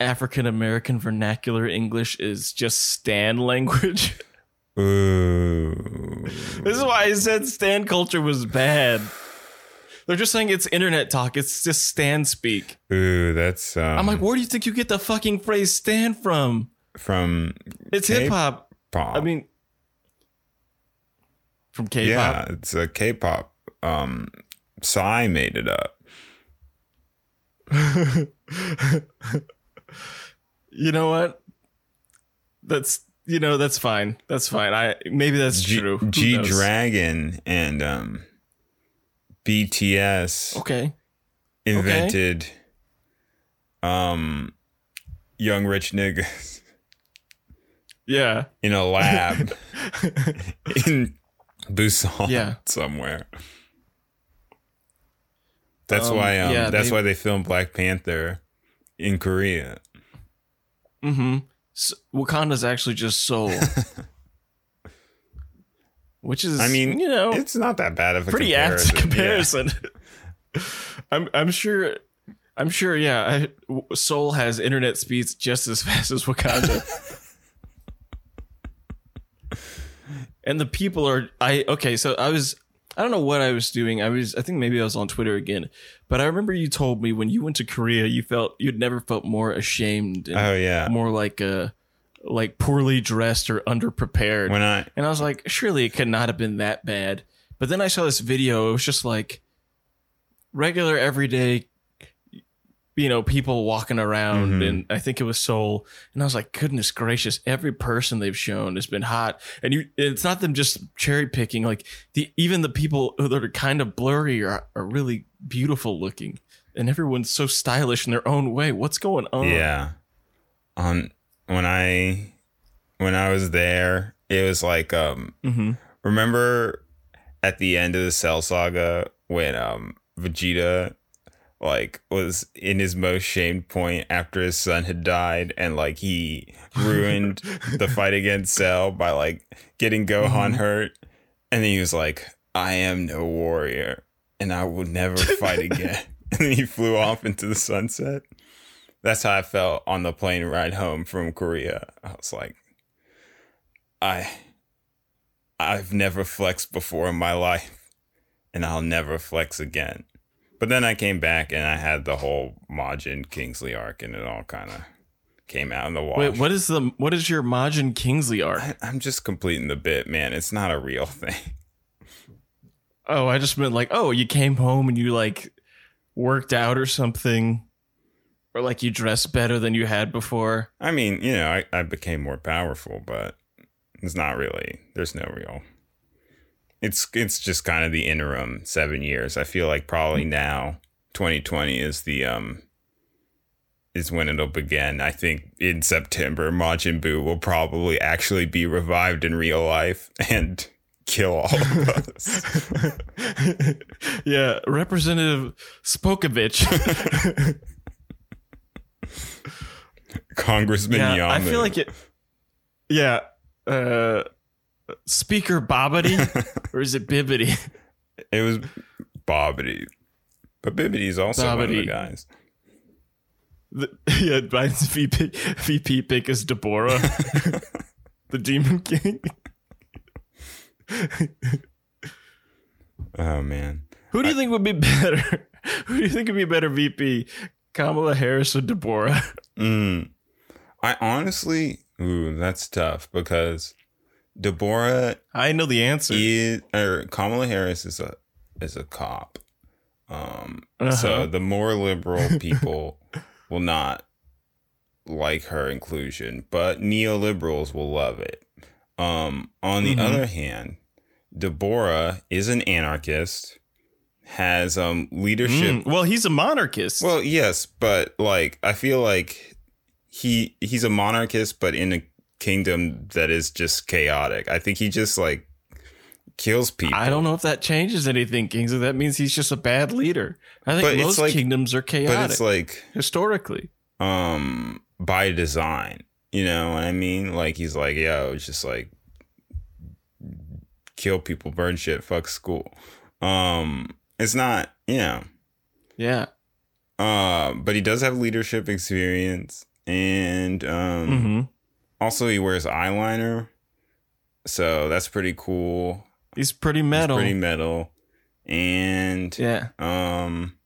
African American vernacular English is just Stan language. Ooh. this is why I said Stan culture was bad. They're just saying it's internet talk. It's just Stan speak. Ooh, that's um, I'm like, where do you think you get the fucking phrase Stan from? from It's hip hop. pop. I mean, from K-pop. yeah, it's a K-pop. Um, Psy made it up. you know what? That's you know that's fine. That's fine. I maybe that's G, true. Who G knows? Dragon and um, BTS Okay. invented um, young rich niggas Yeah. in a lab in Busan Yeah. somewhere. That's Um, why um, yeah, that's they- why they filmed Black Panther in Korea. Mm-hmm. S Wakanda's actually just Seoul, which is I mean, you know, It's not that bad of a pretty comparison. apt comparison. I'm I'm sure. I'm sure. Yeah, I, Seoul has internet speeds just as fast as Wakanda. and the people are I okay, so I was I don't know what I was doing. I was I think maybe I was on Twitter again. But I remember you told me when you went to Korea, you felt you'd never felt more ashamed and Oh yeah. more like uh like poorly dressed or underprepared. When I And I was like, surely it could not have been that bad. But then I saw this video. It was just like regular, everyday, you know, people walking around. Mhm. And I think it was Seoul. And I was like, goodness gracious, every person they've shown has been hot. And you, it's not them just cherry picking. Like the even the people that are kind of blurry are, are really beautiful looking. And everyone's so stylish in their own way. What's going on? Yeah. On when I when I was there, it was like um hmm remember at the end of the Cell Saga when um Vegeta like was in his most shamed point after his son had died and like he ruined the fight against Cell by like getting Gohan Mhm. hurt and then he was like I am no warrior and I will never fight again and then he flew off into the sunset that's how I felt on the plane ride home from Korea I was like I I've never flexed before in my life, and I'll never flex again. But then I came back and I had the whole Majin Kingsley arc, and it all kind of came out in the wash. Wait, what is the what is your Majin Kingsley arc? I, I'm just completing the bit, man. It's not a real thing. Oh, I just meant like, oh, you came home and you like worked out or something, or like you dressed better than you had before. I mean, you know, I, I became more powerful, but it's not really. There's no real. It's it's just kind of the interim seven years. I feel like probably now, 2020 is the um. Is when it'll begin. I think in September, Majin Buu will probably actually be revived in real life and kill all of us. yeah, Representative Spopovich. Congressman yeah, Yamu. I feel like it. Yeah, uh, Speaker Bobbity, or is it Bibbity? it was Bobbity, but Bibbity is also one of the Bobbity. guys. The, yeah, Biden's VP VP pick is Dabura, the Demon King. Oh man. Who do you think would be better? Who do you think would be a better VP? Kamala Harris or Dabura? Mm. I honestly, ooh, that's tough because Dabura I know the answer. is, or Kamala Harris is a is a cop. Um, Uh-huh. so the more liberal people will not like her inclusion, but neoliberals will love it. Um, on the Mhm. other hand, Dabura is an anarchist, has um leadership Mm, well, he's a monarchist. Well, yes, but like I feel like he he's a monarchist, but in a kingdom that is just chaotic. I think he just like kills people. I don't know if that changes anything, Kingsley. That means he's just a bad leader. I think most like- kingdoms are chaotic but it's like historically. um by design. You know what I mean? Like he's like, yo, it's just like kill people, burn shit, fuck school. Um it's not, you know. Yeah. Uh, but he does have leadership experience. and um, Mm-hmm. Also he wears eyeliner, so that's pretty cool. He's pretty He's metal. pretty metal, and yeah. um,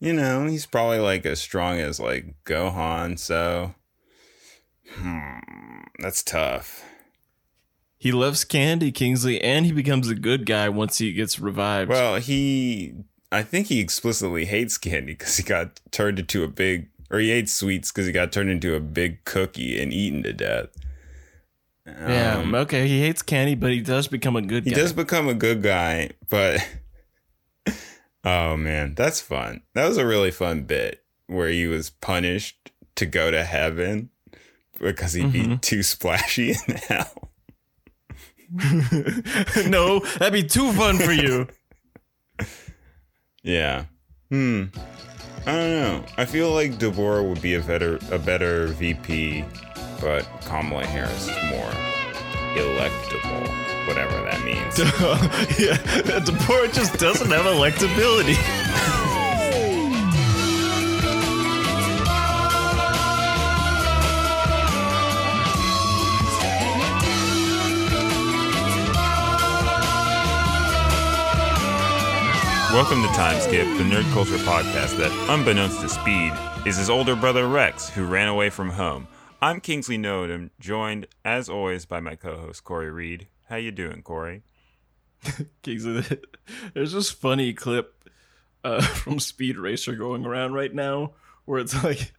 you know, he's probably like as strong as like Gohan. So, hmm, that's tough. He loves candy, Kingsley, and he becomes a good guy once he gets revived. Well, he, I think he explicitly hates candy because he got turned into a big, or he hates sweets because he got turned into a big cookie and eaten to death. yeah, Um, okay. He hates candy, but he does become a good he guy. He does become a good guy, but oh man, that's fun. That was a really fun bit where he was punished to go to heaven because he'd be Mhm. too splashy in hell. no, that'd be too fun for you. Yeah. Hmm. I don't know. I feel like Dabura would be a better a better VP, but Kamala Harris is more electable, whatever that means. yeah, Dabura just doesn't have electability. Welcome to Time Skip, the nerd culture podcast that, unbeknownst to Speed, is his older brother Rex, who ran away from home. I'm Kingsley Nodum, joined as always by my co-host Corey Reed. How you doing, Corey? Kingsley, There's this funny clip uh, from Speed Racer going around right now where it's like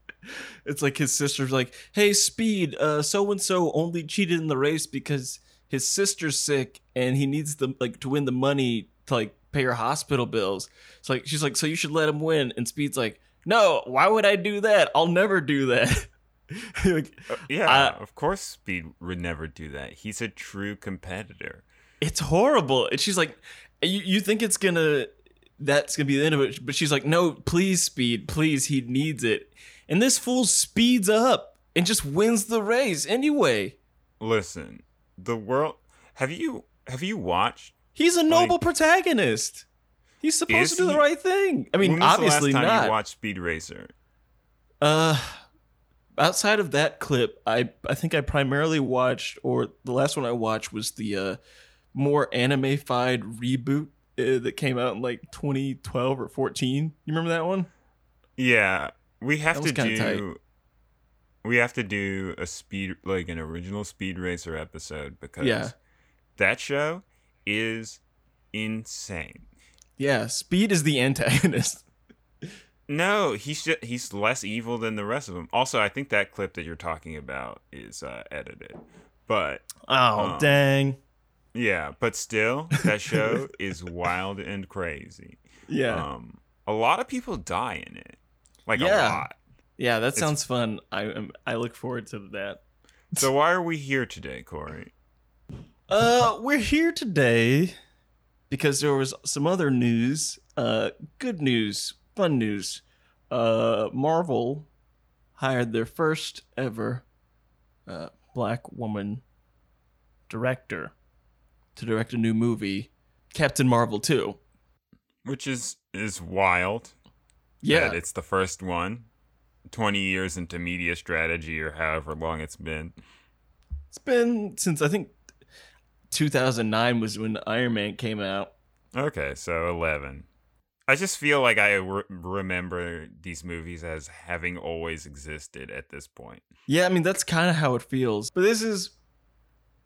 it's like his sister's like, "Hey, Speed, so and so only cheated in the race because his sister's sick and he needs the like to win the money to like pay her hospital bills." It's like she's like, "So you should let him win." And Speed's like, "No, why would I do that? I'll never do that." like, uh, yeah, I- of course Speed would never do that. He's a true competitor. it's horrible. And she's like, you, you think it's gonna, that's gonna be the end of it. But she's like, no, please, Speed, please, he needs it. And this fool speeds up and just wins the race anyway. Listen, the world. Have you have you watched? He's a noble protagonist. He's supposed to do the right thing. I mean, when was obviously the last time not. you watched Speed Racer? Uh, outside of that clip, I I think I primarily watched, or the last one I watched was the uh more anime-fied reboot uh, that came out in like 2012 or 14. You remember that one? Yeah, we have to do. We have to do a speed like an original Speed Racer episode because Yeah. that show is insane. Yeah, Speed is the antagonist. No, he's just, he's less evil than the rest of them. Also, I think that clip that you're talking about is uh, edited, but Oh Um, dang! yeah, but still, that show is wild and crazy. Yeah, Um, a lot of people die in it, like a Yeah. lot. yeah, that sounds fun. I am. I look forward to that. So why are we here today, Corey? Uh, we're here today because there was some other news. Uh, good news, fun news. Uh, Marvel hired their first ever uh, black woman director to direct a new movie, Captain Marvel 2. Which is is wild. Yeah, it's the first one. 20 years into media strategy or however long it's been. it's been since I think 2009 was when Iron Man came out. Okay, so 11. I just feel like I re- remember these movies as having always existed at this point. Yeah, I mean that's kind of how it feels. But this is,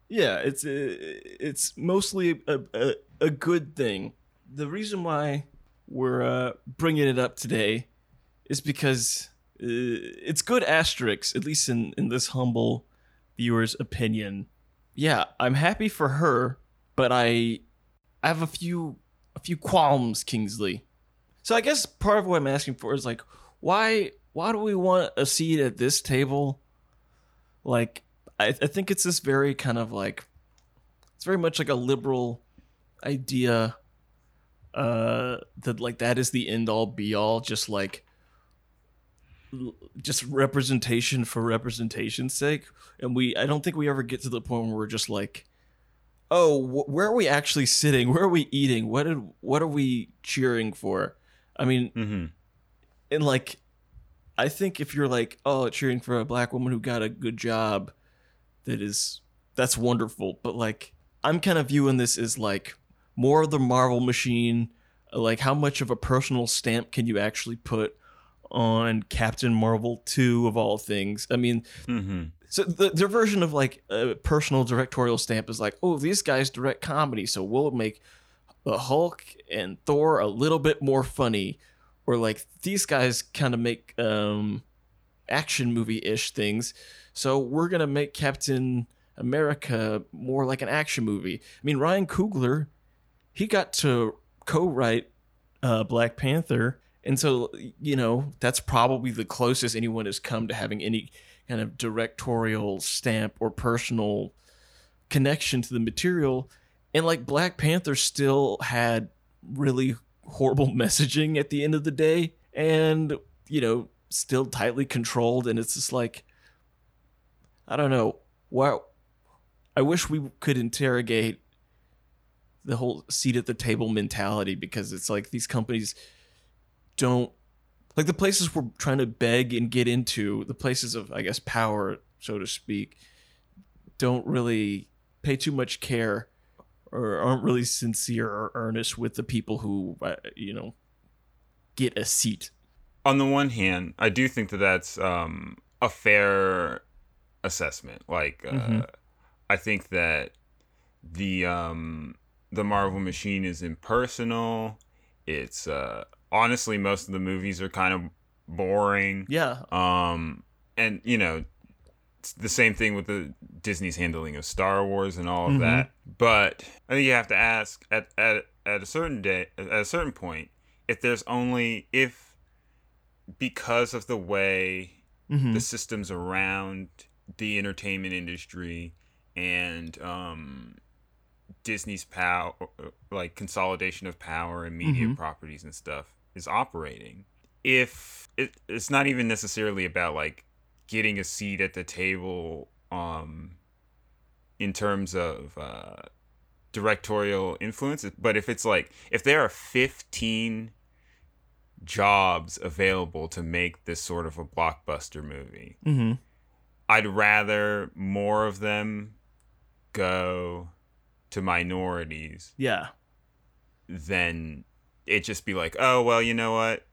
yeah, it's uh, it's mostly a, a a good thing. The reason why we're uh, bringing it up today is because uh, it's good asterisks, at least in in this humble viewer's opinion. Yeah, I'm happy for her, but I I have a few a few qualms, Kingsley. So I guess part of what I'm asking for is like, why why do we want a seat at this table? Like, I, I think it's this very kind of like, it's very much like a liberal idea. Uh, that like that is the end all be all, just like, just representation for representation's sake. And we, I don't think we ever get to the point where we're just like, oh, wh- where are we actually sitting? Where are we eating? What did, what are we cheering for? I mean, Mm-hmm. and like I think if you're like, oh, cheering for a black woman who got a good job, that is that's wonderful. But like, I'm kind of viewing this as like more of the Marvel machine. Like, how much of a personal stamp can you actually put on Captain Marvel 2 of all things? I mean, Mm-hmm. so the, their version of like a personal directorial stamp is like, oh, these guys direct comedy, so we'll make the Hulk and Thor a little bit more funny, or like these guys kind of make um, action movie ish things, so we're gonna make Captain America more like an action movie. I mean, Ryan Coogler, he got to co-write uh, Black Panther, and so you know that's probably the closest anyone has come to having any kind of directorial stamp or personal connection to the material. And like Black Panther still had really horrible messaging at the end of the day and, you know, still tightly controlled. And it's just like, I don't know. Wow. I wish we could interrogate the whole seat at the table mentality because it's like these companies don't like the places we're trying to beg and get into the places of i guess power so to speak don't really pay too much care or aren't really sincere or earnest with the people who uh, you know get a seat On the one hand, I do think that that's um, a fair assessment. Like, uh, Mhm. I think that the um, the Marvel machine is impersonal. It's uh, honestly most of the movies are kind of boring. yeah Um, and you know, it's the same thing with the Disney's handling of Star Wars and all of Mhm. that. But I think you have to ask at at at a certain day, at a certain point, if there's only if because of the way Mhm. the systems around the entertainment industry and um Disney's power like consolidation of power and media Mhm. properties and stuff is operating if it, it's not even necessarily about like getting a seat at the table um in terms of uh directorial influence but if it's like if there are 15 jobs available to make this sort of a blockbuster movie Mm-hmm. I'd rather more of them go to minorities yeah than it just be like, oh, well, you know what?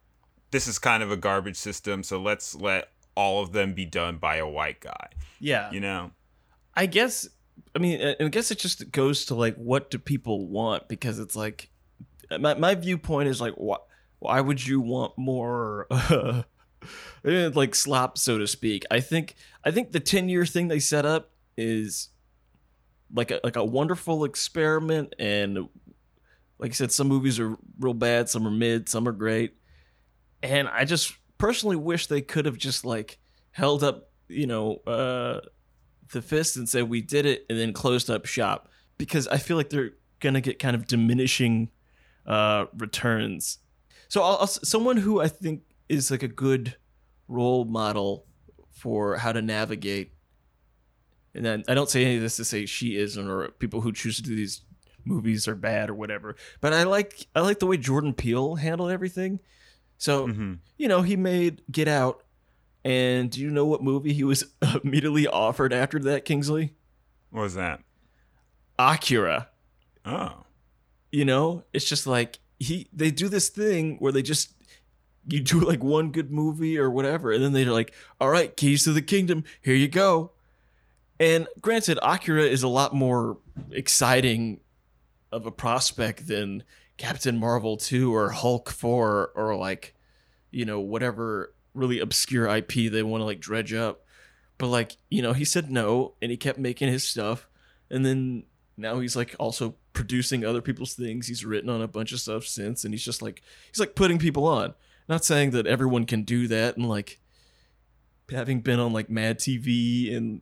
This is kind of a garbage system, so let's let all of them be done by a white guy. yeah You know? I guess I mean I guess it just goes to like what do people want because it's like my my viewpoint is like why why would you want more uh, like slop so to speak. I think I think the 10 year thing they set up is like a like a wonderful experiment and like I said some movies are real bad, some are mid, some are great. And I just personally wish they could have just like held up, you know, uh the fist and said we did it and then closed up shop because I feel like they're gonna get kind of diminishing uh, returns. So I'll, I'll, someone who I think is like a good role model for how to navigate, and then I don't say any of this to say she isn't or people who choose to do these movies are bad or whatever, but I like I like the way Jordan Peele handled everything. So hmm you know, he made Get Out. And do you know what movie he was immediately offered after that, Kingsley? What was that? Akira. Oh. You know, it's just like he they do this thing where they just you do like one good movie or whatever, and then they're like, "All right, Keys to the Kingdom, here you go." And granted, Akira is a lot more exciting of a prospect than Captain Marvel 2 or Hulk 4 or like, you know, whatever really obscure IP they want to like dredge up. But like, you know, he said no and he kept making his stuff. And then now he's like also producing other people's things. He's written on a bunch of stuff since and he's just like he's like putting people on. Not saying that everyone can do that and like having been on like Mad TV and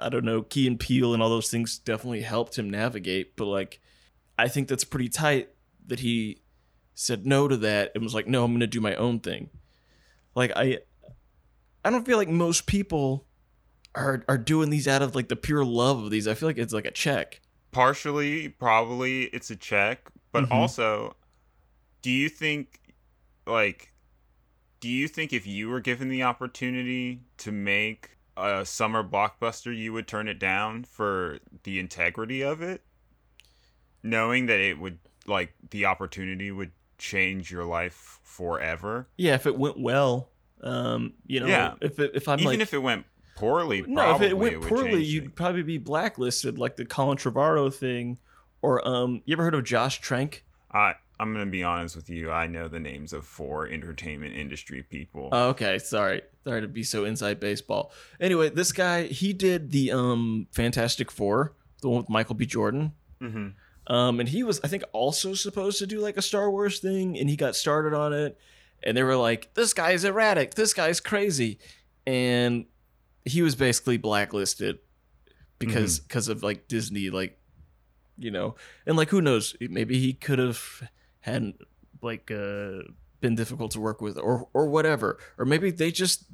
I don't know, Key and Peele and all those things definitely helped him navigate, but like I think that's pretty tight that he said no to that and was like, "No, I'm going to do my own thing." Like I I don't feel like most people are are doing these out of like the pure love of these. I feel like it's like a check. Partially, probably it's a check, but Mhm. also, do you think, like, do you think if you were given the opportunity to make a summer blockbuster, you would turn it down for the integrity of it, knowing that it would like the opportunity would change your life forever? Yeah, if it went well, um, you know, Yeah. if it, if I'm Even like if it went poorly, no, if it went would poorly, you'd things. probably be blacklisted, like the Colin Trevorrow thing, or um, you ever heard of Josh Trank? I I'm gonna be honest with you. I know the names of four entertainment industry people. Oh, okay, sorry, sorry to be so inside baseball. Anyway, this guy he did the um Fantastic Four, the one with Michael B. Jordan. mm-hmm. Um, and he was, I think, also supposed to do like a Star Wars thing, and he got started on it, and they were like, "This guy's erratic. This guy's crazy," and he was basically blacklisted because because of like Disney, like you know, and like who knows, maybe he could have had like uh been difficult to work with or or whatever, or maybe they just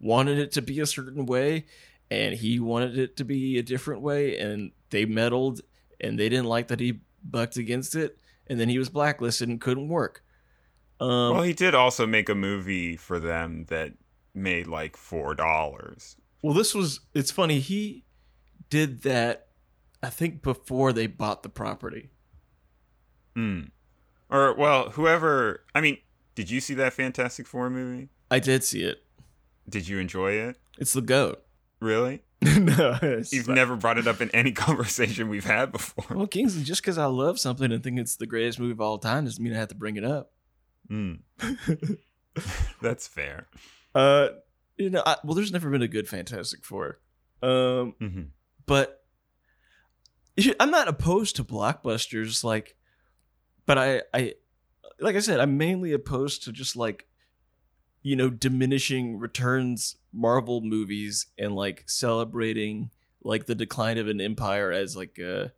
wanted it to be a certain way, and he wanted it to be a different way, and they meddled and they didn't like that he bucked against it, and then he was blacklisted and couldn't work. Um, well, he did also make a movie for them that made like four dollars. well, this was it's funny he did that, I think before they bought the property. Mm. Or well, whoever. I mean, did you see that Fantastic Four movie? I did see it. Did you enjoy it? It's the goat. Really? no, You've not- never brought it up in any conversation we've had before. Well, Kingsley, just because I love something and think it's the greatest movie of all time doesn't mean I have to bring it up. Mm. That's fair. uh, you know, I, well, there's never been a good Fantastic Four. Um, hmm but I'm not opposed to blockbusters, like, but I, I, like I said, I'm mainly opposed to just like, you know, diminishing returns Marvel movies and like celebrating like the decline of an empire as like, uh,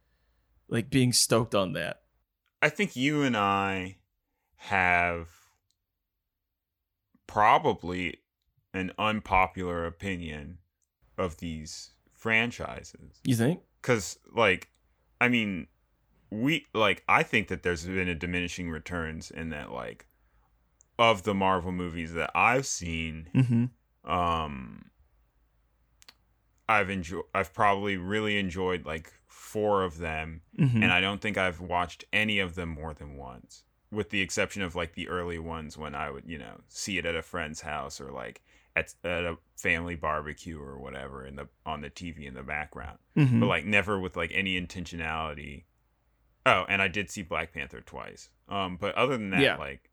like being stoked on that. I think you and I have probably an unpopular opinion of these franchises. You think? Because, like, I mean, we, like, I think that there's been a diminishing returns in that, like, of the Marvel movies that I've seen, Mm-hmm. um, I've enjoyed, I've probably really enjoyed, like, four of them Mm-hmm. and I don't think I've watched any of them more than once, with the exception of like the early ones when I would, you know, see it at a friend's house or like at, at a family barbecue or whatever in the on the TV in the background, mm-hmm. but like never with like any intentionality. Oh, and I did see Black Panther twice. Um, but other than that, Yeah. like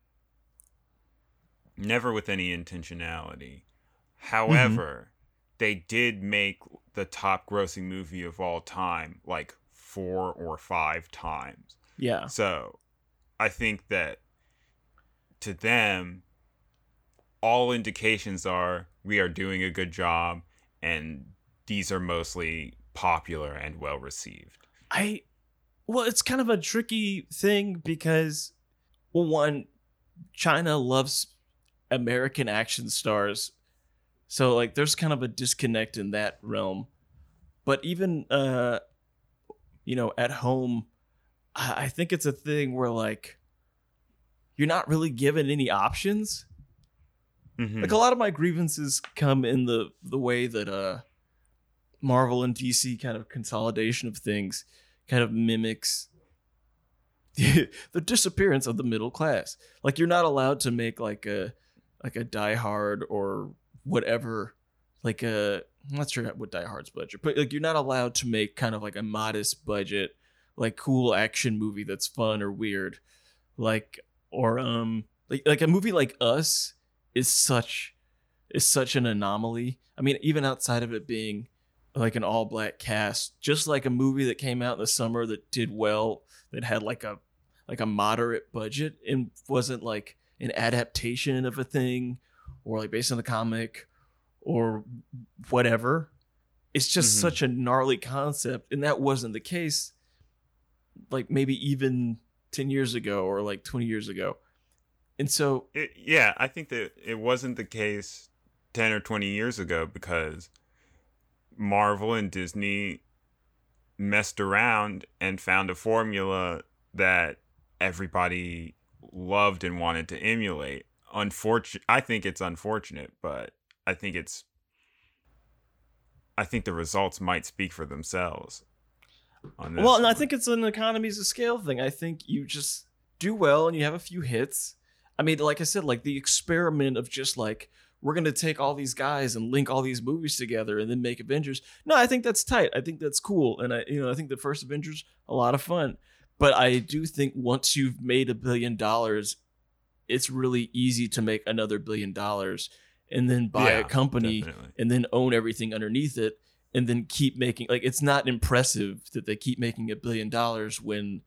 never with any intentionality. Mm-hmm. However, they did make the top grossing movie of all time like four or five times. yeah. So I think that to them, all indications are we are doing a good job and these are mostly popular and well received. I well, it's kind of a tricky thing because well, one, China loves American action stars. So like there's kind of a disconnect in that realm. But even uh you know, at home, I I think it's a thing where like you're not really given any options. Mhm. Like a lot of my grievances come in the the way that uh Marvel and DC kind of consolidation of things kind of mimics the, the disappearance of the middle class. Like you're not allowed to make like a like a Die Hard or whatever like a I'm not sure what Die Hard's budget, but like you're not allowed to make kind of like a modest budget like cool action movie that's fun or weird. Like or um like like a movie like Us is such is such an anomaly. I mean, even outside of it being like an all black cast, just like a movie that came out in the summer that did well, that had like a like a moderate budget and wasn't like an adaptation of a thing or like based on the comic or whatever. It's just Mhm. such a gnarly concept, and that wasn't the case. Like maybe even ten years ago or like twenty years ago, and so It, yeah, I think that it wasn't the case 10 or 20 years ago because Marvel and Disney messed around and found a formula that everybody loved and wanted to emulate. unfortunate. I think it's unfortunate, but I think it's. I think the results might speak for themselves. On this Well, and I think it's an economies of scale thing. I think you just do well and you have a few hits. I mean, like I said, like the experiment of just like we're gonna take all these guys and link all these movies together and then make Avengers. No, I think that's tight. I think that's cool, and I, you know, I think the first Avengers a lot of fun. But I do think once you've made a billion dollars, it's really easy to make another billion dollars and then buy Yeah, a company definitely. and then own everything underneath it and then keep making like it's not impressive that they keep making a billion dollars when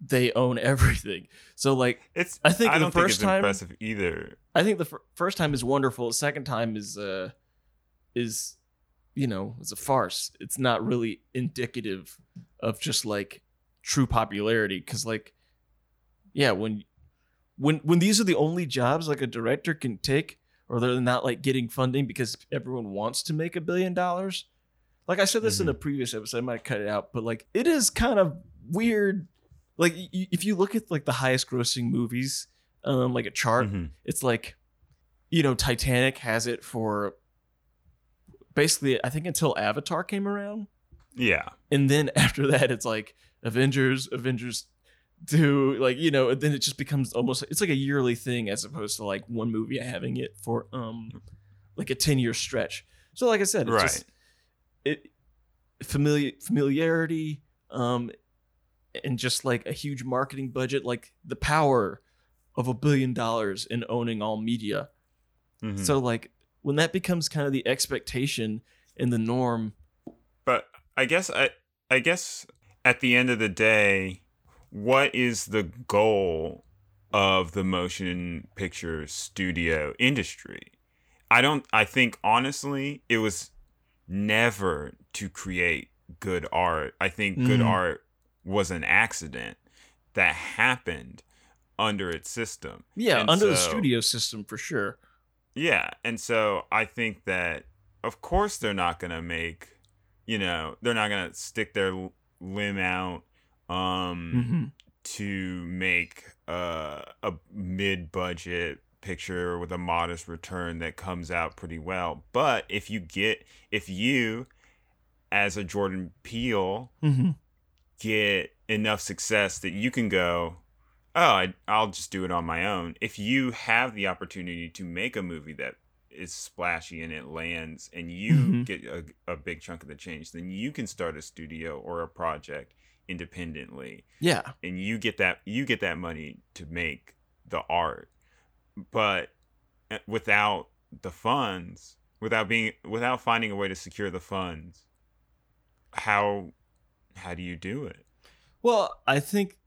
they own everything. So like It's. I think I the think first it's time- impressive either. I think the fir- first time is wonderful. The second time is uh is you know, it's a farce. It's not really indicative of just like true popularity cuz like yeah, when when when these are the only jobs like a director can take or they're not like getting funding because everyone wants to make a billion dollars. Like I said this in a previous episode, I might cut it out, but like it is kind of weird. Like y- if you look at like the highest grossing movies, um, like a chart, Mhm. it's like you know titanic has it for basically i think until avatar came around Yeah. and then after that it's like avengers avengers 2 like you know then it just becomes almost it's like a yearly thing as opposed to like one movie having it for um like a 10 year stretch so like i said it's Right. just it familiar familiarity um and just like a huge marketing budget like the power of a billion dollars in owning all media Mhm. so like when that becomes kind of the expectation and the norm, but I guess I I guess at the end of the day, what is the goal of the motion picture studio industry? I don't I think honestly it was never to create good art. I think good Mhm. art was an accident that happened under its system. yeah, And under the studio system for sure. Yeah, and so I think that of course they're not gonna make, you know, they're not gonna stick their limb out um, hmm to make uh, a mid-budget picture with a modest return that comes out pretty well. But if you get, if you, as a Jordan Peele, hmm get enough success that you can go, oh, I, I'll just do it on my own. If you have the opportunity to make a movie that is splashy and it lands and you Mhm. get a, a big chunk of the change, then you can start a studio or a project independently. Yeah, and you get that you get that money to make the art. But uh, without the funds without being without finding a way to secure the funds how how do you do it? Well, I think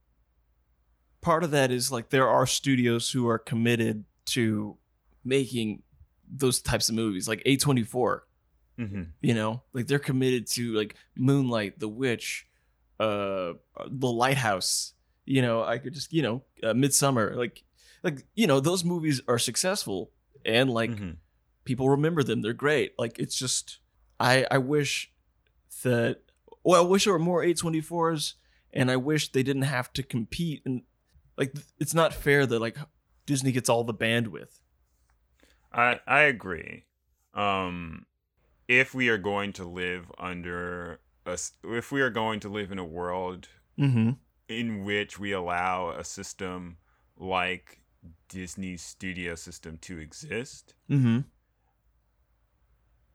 part of that is like there are studios who are committed to making those types of movies, like A twenty four. mm-hmm. You know, like they're committed to like Moonlight, The Witch, uh, The Lighthouse. You know, I could just you know, uh, Midsommar, like like you know, those movies are successful and like Mm-hmm. people remember them. They're great. Like it's just I I wish that well, I wish there were more A24s and I wish they didn't have to compete and like it's not fair that like Disney gets all the bandwidth. I i agree um if we are going to live under a if we are going to live in a world Mm-hmm. in which we allow a system like Disney's studio system to exist, Mm-hmm.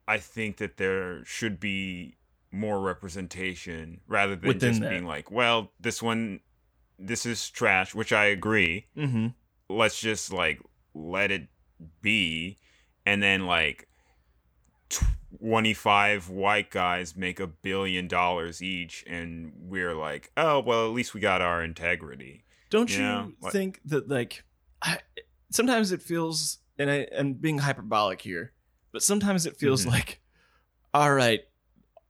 I think that there should be more representation rather than Within just that. being like, well, this one, this is trash, which I agree. Mm-hmm. Let's just like let it be. And then like 25 white guys make a billion dollars each. And we're like, oh, well, at least we got our integrity. Don't you Yeah, like- think that like I, sometimes it feels and I and being hyperbolic here, but sometimes it feels Mhm. like all right,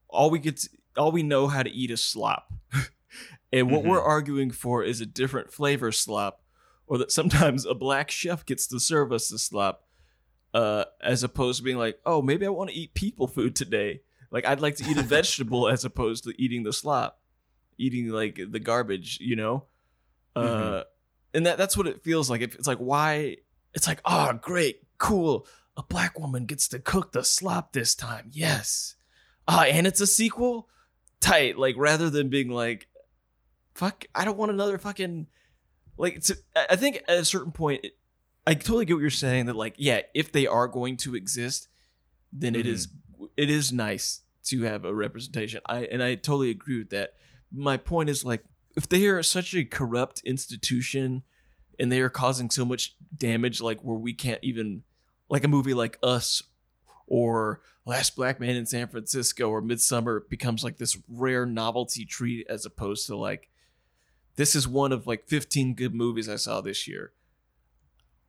all we get to, all we know how to eat is slop. and what Mhm. we're arguing for is a different flavor slop or that sometimes a black chef gets to serve us the slop uh as opposed to being like, "Oh, maybe I want to eat people food today." Like I'd like to eat a vegetable as opposed to eating the slop, eating like the garbage, you know? Uh Mhm. and that that's what it feels like. It- It's like why it's like, oh, great, cool. A black woman gets to cook the slop this time. Yes. Ah, and it's a sequel? Tight. Like, rather than being like, fuck, I don't want another fucking. Like, it's, I think at a certain point, it, I totally get what you're saying that, like, yeah, if they are going to exist, then it is mm-hmm. it is nice to have a representation. I and I totally agree with that. My point is like if they are such a corrupt institution and they are causing so much damage like where we can't even like a movie like Us or Last Black Man in San Francisco or Midsommar becomes like this rare novelty treat as opposed to like this is one of like 15 good movies I saw this year.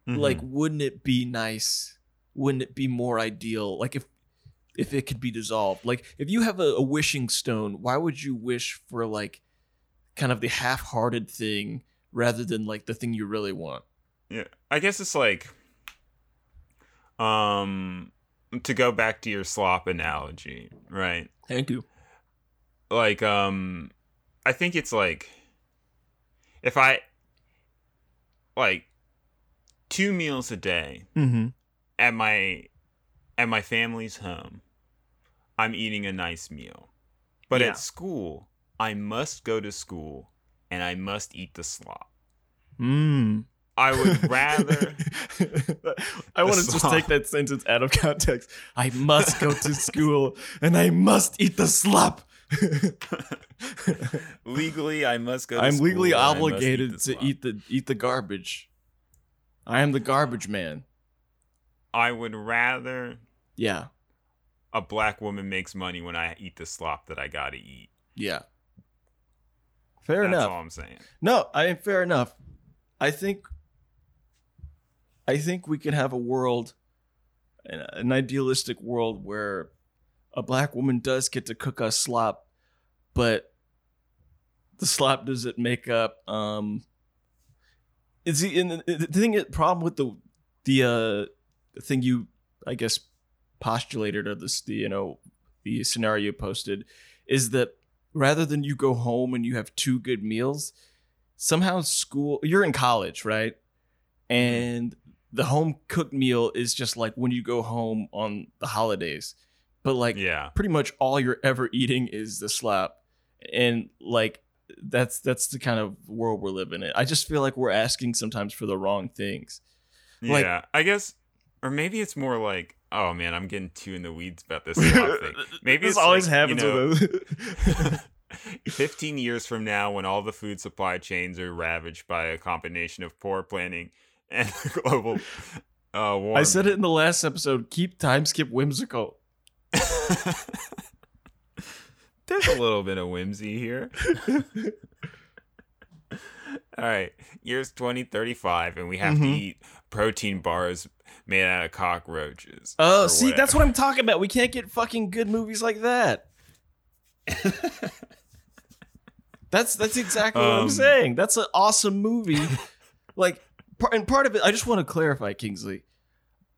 Mhm. Like wouldn't it be nice? Wouldn't it be more ideal like if if it could be dissolved? Like if you have a, a wishing stone, why would you wish for like kind of the half-hearted thing rather than like the thing you really want? Yeah, I guess it's like, um, to go back to your slop analogy, right? Thank you. Like, um, I think it's like, if I, like, two meals a day Mm-hmm. at my, at my family's home, I'm eating a nice meal, but Yeah. at school, I must go to school and I must eat the slop. Mm. I would rather. I want to just take that sentence out of context. I must go to school and I must eat the slop. legally I must go. I'm legally and I must obligated the to eat the eat the garbage. I am the garbage man. I would rather Yeah. a black woman makes money when I eat the slop that I gotta eat. Yeah. Fair That's enough. all I'm saying. No, I mean fair enough. I think I think we can have a world an, an idealistic world where a black woman does get to cook us slop, but the slop doesn't make up um is the in the, the thing the problem with the the uh thing you I guess postulated or this the you know the scenario posted is that rather than you go home and you have two good meals somehow school you're in college right? And the home cooked meal is just like when you go home on the holidays but like Yeah. pretty much all you're ever eating is the slap and like that's that's the kind of world we're living in i just feel like we're asking sometimes for the wrong things Like- yeah. I guess or maybe it's more like, oh man, I'm getting too in the weeds about this thing. Maybe this it's always like, you happens know, with 15 years from now when all the food supply chains are ravaged by a combination of poor planning and global uh warming. i said it in the last episode keep time skip whimsical There's a little bit of whimsy here. All right, year's 2035, and we have to Mhm. eat protein bars made out of cockroaches. oh see that's what i'm talking about we can't get fucking good movies like that That's that's exactly what I'm Um, saying. That's an awesome movie. like, and part of it, I just want to clarify, Kingsley.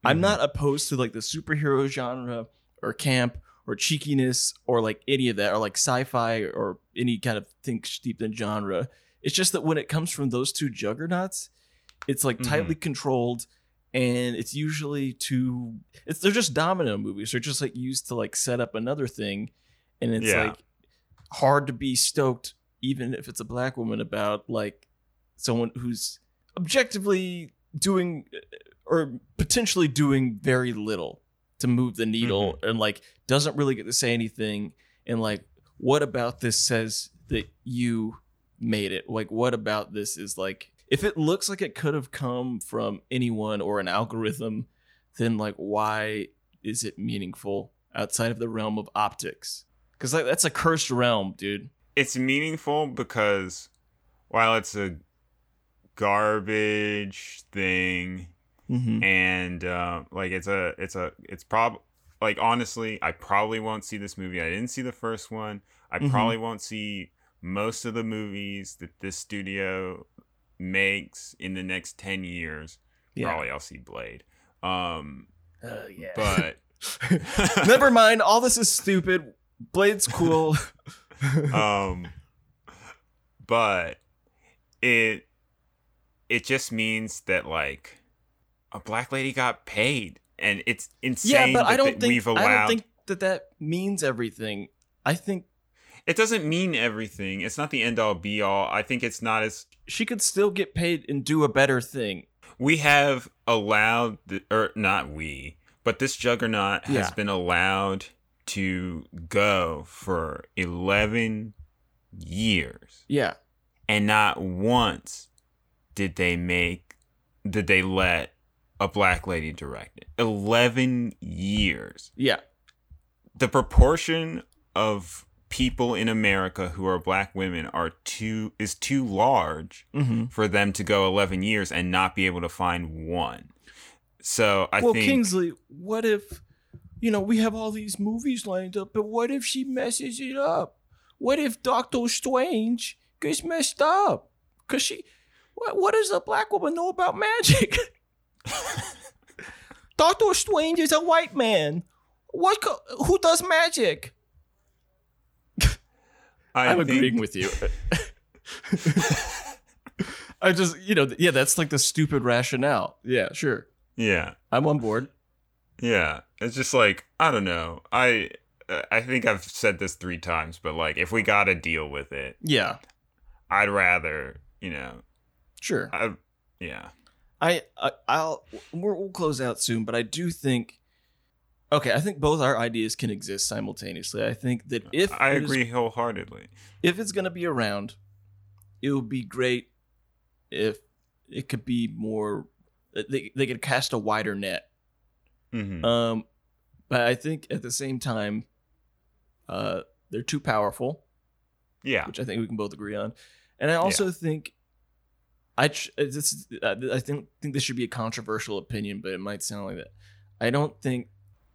I'm Mhm. not opposed to like the superhero genre or camp or cheekiness or like any of that or like sci-fi or any kind of think steeped in genre. It's just that when it comes from those two juggernauts, it's like Mhm. tightly controlled and it's usually to it's they're just domino movies. They're just like used to like set up another thing and it's Yeah. like hard to be stoked even if it's a black woman about like someone who's objectively doing or potentially doing very little to move the needle mm-hmm. and like doesn't really get to say anything. And like what about this says that you made it? Like what about this is like if it looks like it could have come from anyone or an algorithm then like why is it meaningful outside of the realm of optics? Because like that's a cursed realm dude. It's meaningful because while it's a garbage thing, mm-hmm. and uh, like it's a it's a it's prob like honestly i probably won't see this movie. I didn't see the first one. I Mhm. probably won't see most of the movies that this studio makes in the next 10 years. Yeah. Probably i'll see blade. Um Uh, yeah. but never mind. All this is stupid. Blade's cool. Um but it it just means that like a black lady got paid, and it's insane. Yeah, but I that don't think we've allowed. I don't think that that means everything. I think it doesn't mean everything. It's not the end all be all. I think it's not as she could still get paid and do a better thing. we have allowed, the, or not we, but this juggernaut has Yeah. been allowed to go for eleven years, Yeah. and not once did they make, did they let a black lady directed. Eleven years. Yeah. the proportion of people in America who are black women are too is too large Mm-hmm. for them to go 11 years and not be able to find one. So I well, think Kingsley, what if you know we have all these movies lined up, but what if she messes it up? What if Doctor Strange gets messed up? Cause she, what, what does a black woman know about magic? Doctor Strange is a white man. What? Co- who does magic? I I'm think- agreeing with you. I just, you know, yeah, that's like the stupid rationale. Yeah, sure. Yeah, I'm on board. yeah. It's just like I don't know. I I think I've said this three times, but like if we got to deal with it, Yeah, I'd rather you know. sure. I yeah. I, I I'll we're, we'll close out soon, but I do think. Okay, I think both our ideas can exist simultaneously. I think that if I it is- agree wholeheartedly. if it's gonna be around, it would be great if it could be more. They they could cast a wider net. hmm Um, but I think at the same time, uh, they're too powerful, yeah. which I think we can both agree on. And I also think, I uh, this uh, I think think this should be a controversial opinion, but it might sound like that. I don't think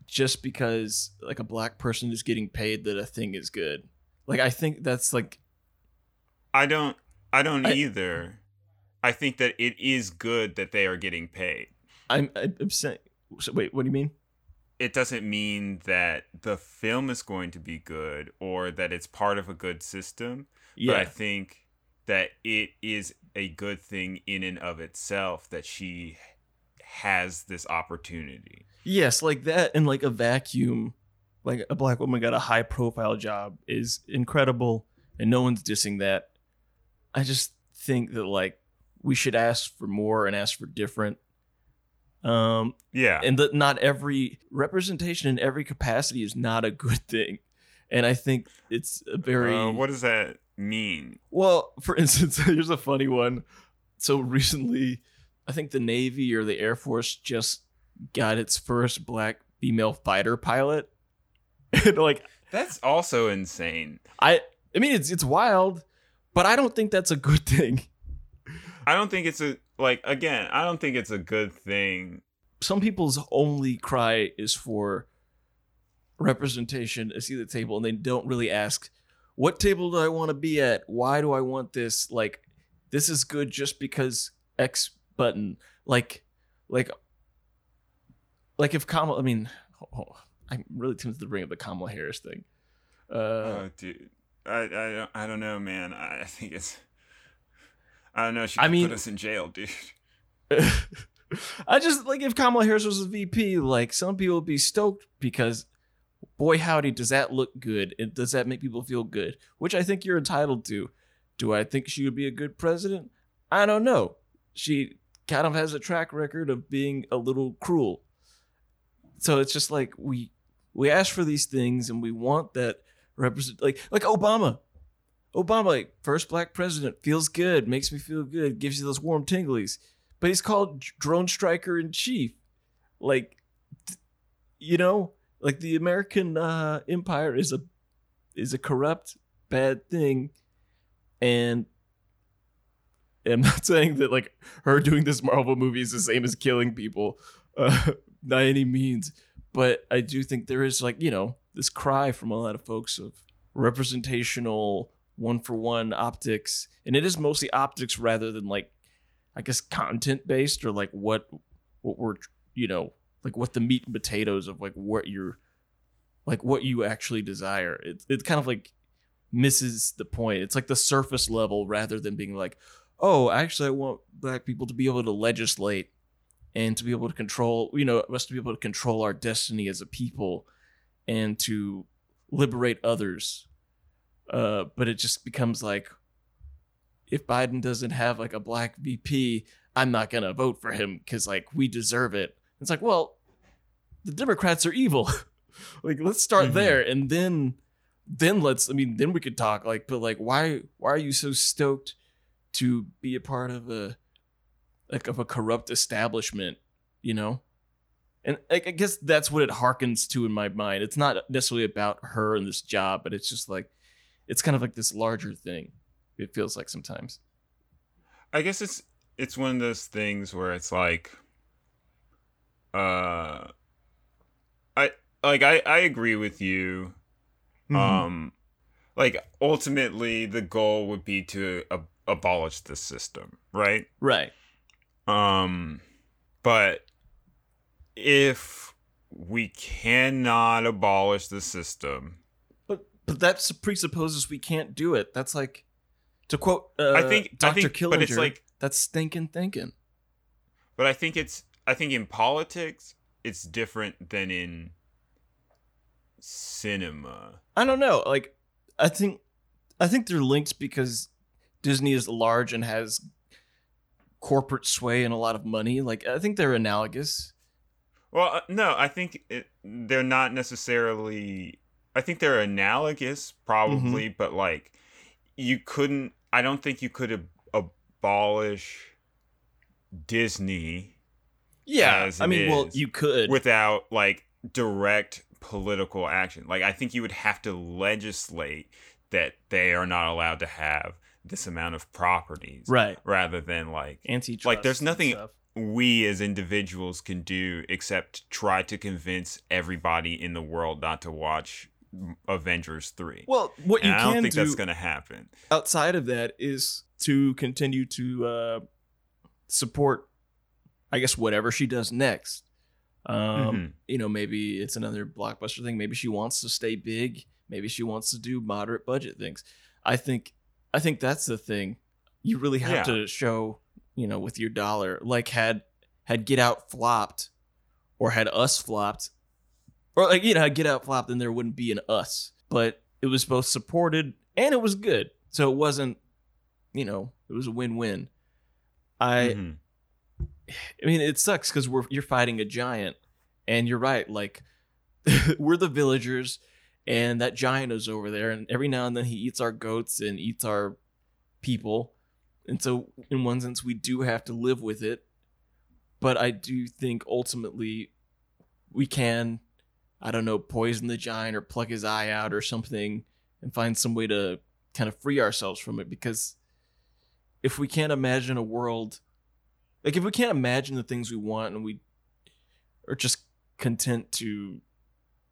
just because like a black person is getting paid that a thing is good. Like I think that's like I don't I don't I- either. I think that it is good that they are getting paid. I'm I'm saying. So wait, what do you mean? It doesn't mean that the film is going to be good or that it's part of a good system, Yeah, but I think that it is a good thing in and of itself that she has this opportunity. Yes, like that in like a vacuum, like a black woman got a high profile job is incredible and no one's dissing that. I just think that like we should ask for more and ask for different. Um Yeah. and that not every representation in every capacity is not a good thing. And I think it's a very Uh, what does that mean? well, for instance, here's a funny one. So recently, I think the Navy or the Air Force just got its first black female fighter pilot. And like That's also insane. I I mean it's it's wild, but I don't think that's a good thing. I don't think it's a like again, I don't think it's a good thing. Some people's only cry is for representation, seat at the table, and they don't really ask, what table do I want to be at? Why do I want this? Like, this is good just because X button. Like, like, like if Kamala, I mean, oh, I'm really tempted to bring up the Kamala Harris thing. Uh, oh, dude, I I don't I don't know, man. I, think it's. I don't know. She I could mean- put us in jail, dude. I just like if Kamala Harris was a VP, like some people would be stoked because, boy, howdy, does that look good? Does that make people feel good? Which I think you're entitled to. Do I think she would be a good president? I don't know. She kind of has a track record of being a little cruel. So it's just like we we ask for these things and we want that represent like like Obama. Obama, like, first black president, feels good, makes me feel good, gives you those warm tinglies but he's called drone striker in chief like you know like the american uh empire is a is a corrupt bad thing. And i'm not saying that like her doing this marvel movie is the same as killing people uh by any means. But i do think there is like you know this cry from a lot of folks of representational one for one optics. And it is mostly optics rather than like I guess content based or like what what we're you know like what the meat and potatoes of like what you're like what you actually desire. It it kind of like misses the point. It's like the surface level rather than being like, oh, actually I want black people to be able to legislate and to be able to control, you know, us to be able to control our destiny as a people and to liberate others. Uh, but it just becomes like if Biden doesn't have like a black VP, I'm not gonna vote for him because like we deserve it. It's like, well, the Democrats are evil. like let's start Mhm. there and then then let's I mean then we could talk like but like why why are you so stoked to be a part of a like of a corrupt establishment, you know? And I I guess that's what it harkens to in my mind. It's not necessarily about her and this job, but it's just like it's kind of like this larger thing. It feels like sometimes. I guess it's it's one of those things where it's like uh I like I I agree with you. Mm-hmm. Um like ultimately the goal would be to ab- abolish the system, right? right. Um but if we cannot abolish the system, But but that presupposes we can't do it. That's like to quote uh, I think- I Dr. think- Killinger. but it's like- that's stinking thinking. but I think it's I think in politics it's different than in cinema. I don't know. Like I think I think they're linked because Disney is large and has corporate sway and a lot of money. Like I think they're analogous. Well, uh, no, I think it, they're not necessarily. I think they're analogous, probably, but like you couldn't. I don't think you could ab- abolish Disney Yeah, I mean, well, you could. without like direct political action. Like I think you would have to legislate that they are not allowed to have this amount of properties, right. rather than like Antitrust. Like, there's nothing- we as individuals can do except try to convince everybody in the world not to watch Avengers 3. Well, what you And I don't can think do that's going to happen. outside of that is to continue to uh, support, I guess, whatever she does next. Um, Mhm. You know, maybe it's another blockbuster thing. Maybe she wants to stay big. Maybe she wants to do moderate budget things. I think, I think that's the thing. You really have Yeah. to show, you know, with your dollar. Like had had Get Out flopped, or had Us flopped, or like you know, had Get Out flopped, then there wouldn't be an Us. But it was both supported and it was good. So it wasn't, you know, it was a win-win. I Mhm. I mean, it sucks because we're you're fighting a giant, and you're right. Like we're the villagers, and that giant is over there, and every now and then he eats our goats and eats our people, and so in one sense we do have to live with it. But I do think ultimately we can, I don't know, poison the giant or pluck his eye out or something, and find some way to kind of free ourselves from it because if we can't imagine a world like if we can't imagine the things we want and we are just content to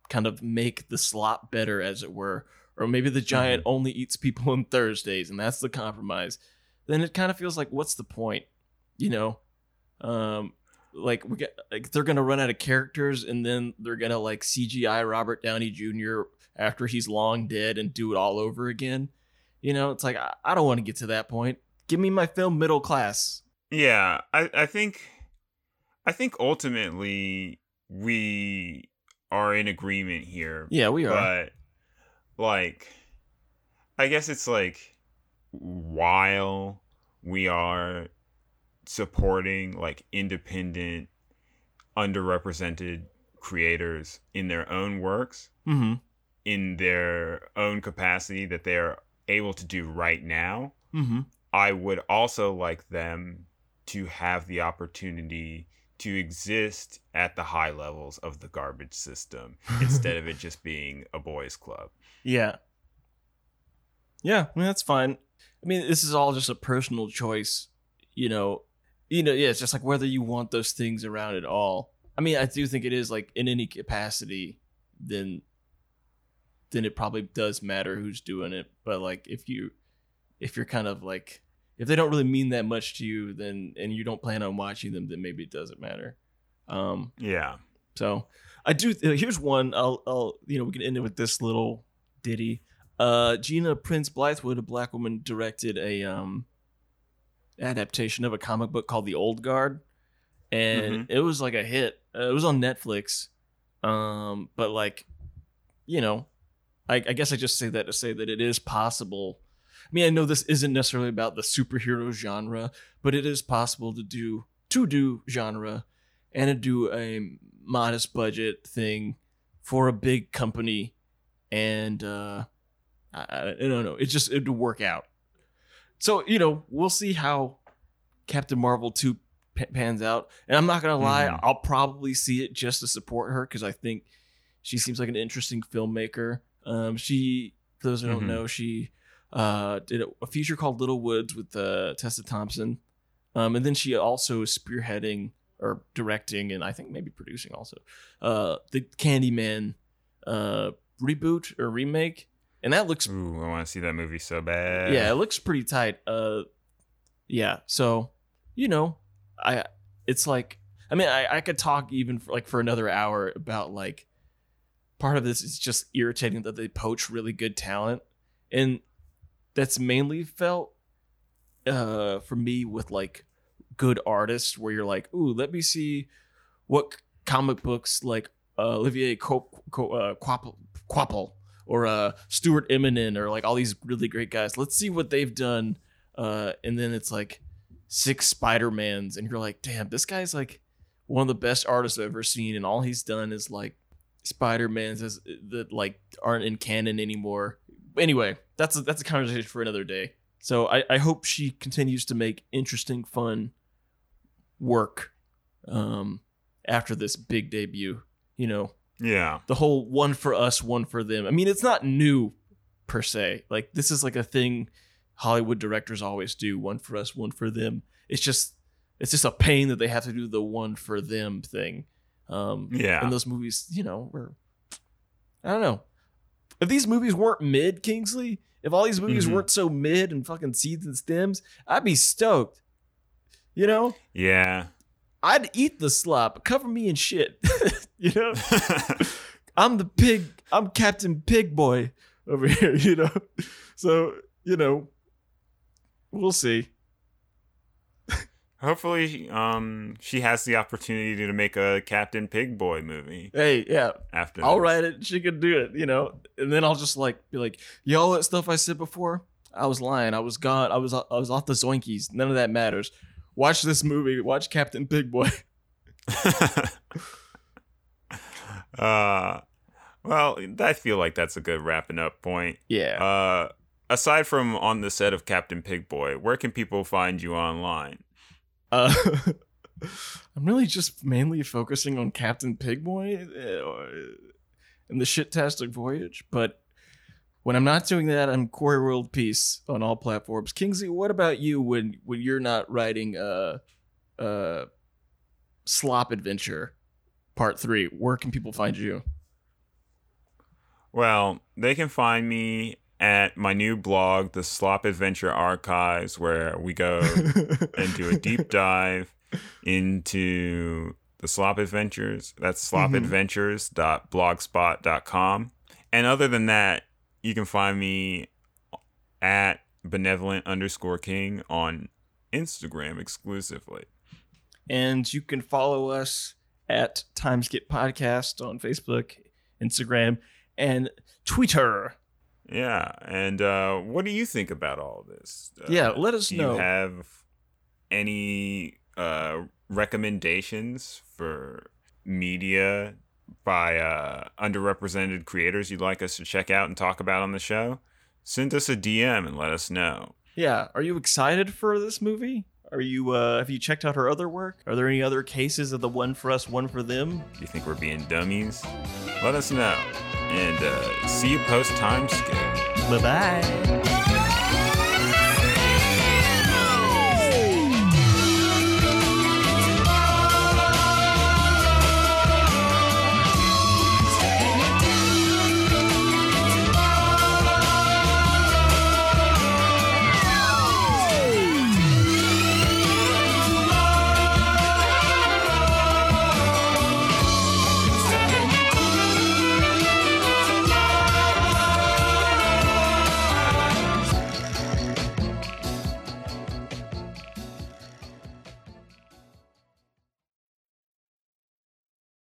kind of make the slot better as it were or maybe the giant only eats people on thursdays and that's the compromise then it kind of feels like what's the point you know? Um like we get like they're gonna run out of characters and then they're gonna like cgi robert downey jr after he's long dead and do it all over again. You know it's like i, I don't want to get to that point. Give me my film middle class Yeah, I, I think I think ultimately we are in agreement here. yeah we are But like I guess it's like while we are supporting like independent underrepresented creators in their own works mm-hmm in their own capacity that they're able to do right now mm-hmm I would also like them to have the opportunity to exist at the high levels of the garbage system instead of it just being a boys club. Yeah. Yeah, I mean that's fine. I mean, this is all just a personal choice, you know. You know, yeah, it's just like whether you want those things around at all. I mean, I do think it is like in any capacity, then then it probably does matter who's doing it. But like if you if you're kind of like if they don't really mean that much to you, then and you don't plan on watching them, then maybe it doesn't matter. Um Yeah. so I do. Uh, here's one. I'll. I'll. You know, we can end it with this little ditty. Uh, Gina Prince Bythewood, a black woman, directed a um adaptation of a comic book called The Old Guard, and it was like a hit. Uh, it was on Netflix, um, but like, you know, I, I guess I just say that to say that it is possible. I mean, I know this isn't necessarily about the superhero genre, but it is possible to do to do genre and to do a modest budget thing for a big company, and uh, I, I don't know. It just it would work out. So you know, we'll see how Captain Marvel two p- pans out. And I'm not gonna lie, Mhm. I'll probably see it just to support her because I think she seems like an interesting filmmaker. Um, she, for those who don't Mhm. know, she uh, did a, feature called Little Woods with uh, Tessa Thompson, um, and then she also is spearheading or directing and I think maybe producing also uh, the Candyman uh, reboot or remake, and that looks Ooh, I want to see that movie so bad. yeah, it looks pretty tight. Uh, yeah. So, you know, I it's like I mean I I could talk even for like for another hour about like part of this is just irritating that they poach really good talent, and that's mainly felt uh for me with like good artists where you're like, ooh, let me see what comic books like uh, Olivier Co- Co- uh, Coipel, or uh, Stuart Immonen or like all these really great guys. Let's see what they've done. Uh, and then it's like six Spider Mans, and you're like, damn, this guy's like one of the best artists I've ever seen, and all he's done is like Spider Mans as- that like aren't in canon anymore. Anyway, that's a, that's a conversation for another day. So I, I hope she continues to make interesting, fun work um, after this big debut. You know, Yeah. the whole one for us, one for them. I mean, it's not new per se. Like this is like a thing Hollywood directors always do, one for us, one for them. It's just it's just a pain that they have to do the one for them thing. Um Yeah. and those movies, you know, were I don't know. If these movies weren't mid, Kingsley, if all these movies Mhm. weren't so mid and fucking seeds and stems, I'd be stoked. You know? Yeah. I'd eat the slop. Cover me in shit. you know? I'm the pig. I'm Captain Pig Boy over here, you know? So, you know, we'll see. Hopefully, um, she has the opportunity to make a Captain Pig Boy movie Hey, yeah, after. I'll this. write it. She can do it, you know? And then I'll just like be like, all that stuff I said before, I was lying. I was gone. I was I was off the zoinkies. None of that matters. Watch this movie. Watch Captain Pig Boy. uh, well, I feel like that's a good wrapping up point. Yeah. Uh, aside from on the set of Captain Pig Boy, where can people find you online? Uh, I'm really just mainly focusing on Captain Pigboy uh, and the shit-tastic voyage. But when I'm not doing that, I'm Corey World Peace on all platforms. Kingsley, what about you when when you're not writing uh uh Slop Adventure Part Three? Where can people find you? Well, they can find me at my new blog, the Slop Adventure Archives, where we go and do a deep dive into the Slop Adventures. That's mm-hmm. slopadventures.blogspot.com. And other than that, you can find me at benevolent underscore king on Instagram exclusively. and you can follow us at Timeskip Podcast on Facebook, Instagram, and Twitter. Yeah. And uh, what do you think about all this? Uh, Yeah, let us know. do know. you have any uh, recommendations for media by uh, underrepresented creators you'd like us to check out and talk about on the show? Send us a DM and let us know. Yeah, are you excited for this movie? Are you uh have you checked out her other work? Are there any other cases of the one for us, one for them? Do you think we're being dummies? Let us know. And uh, see you post time skip. Bye bye.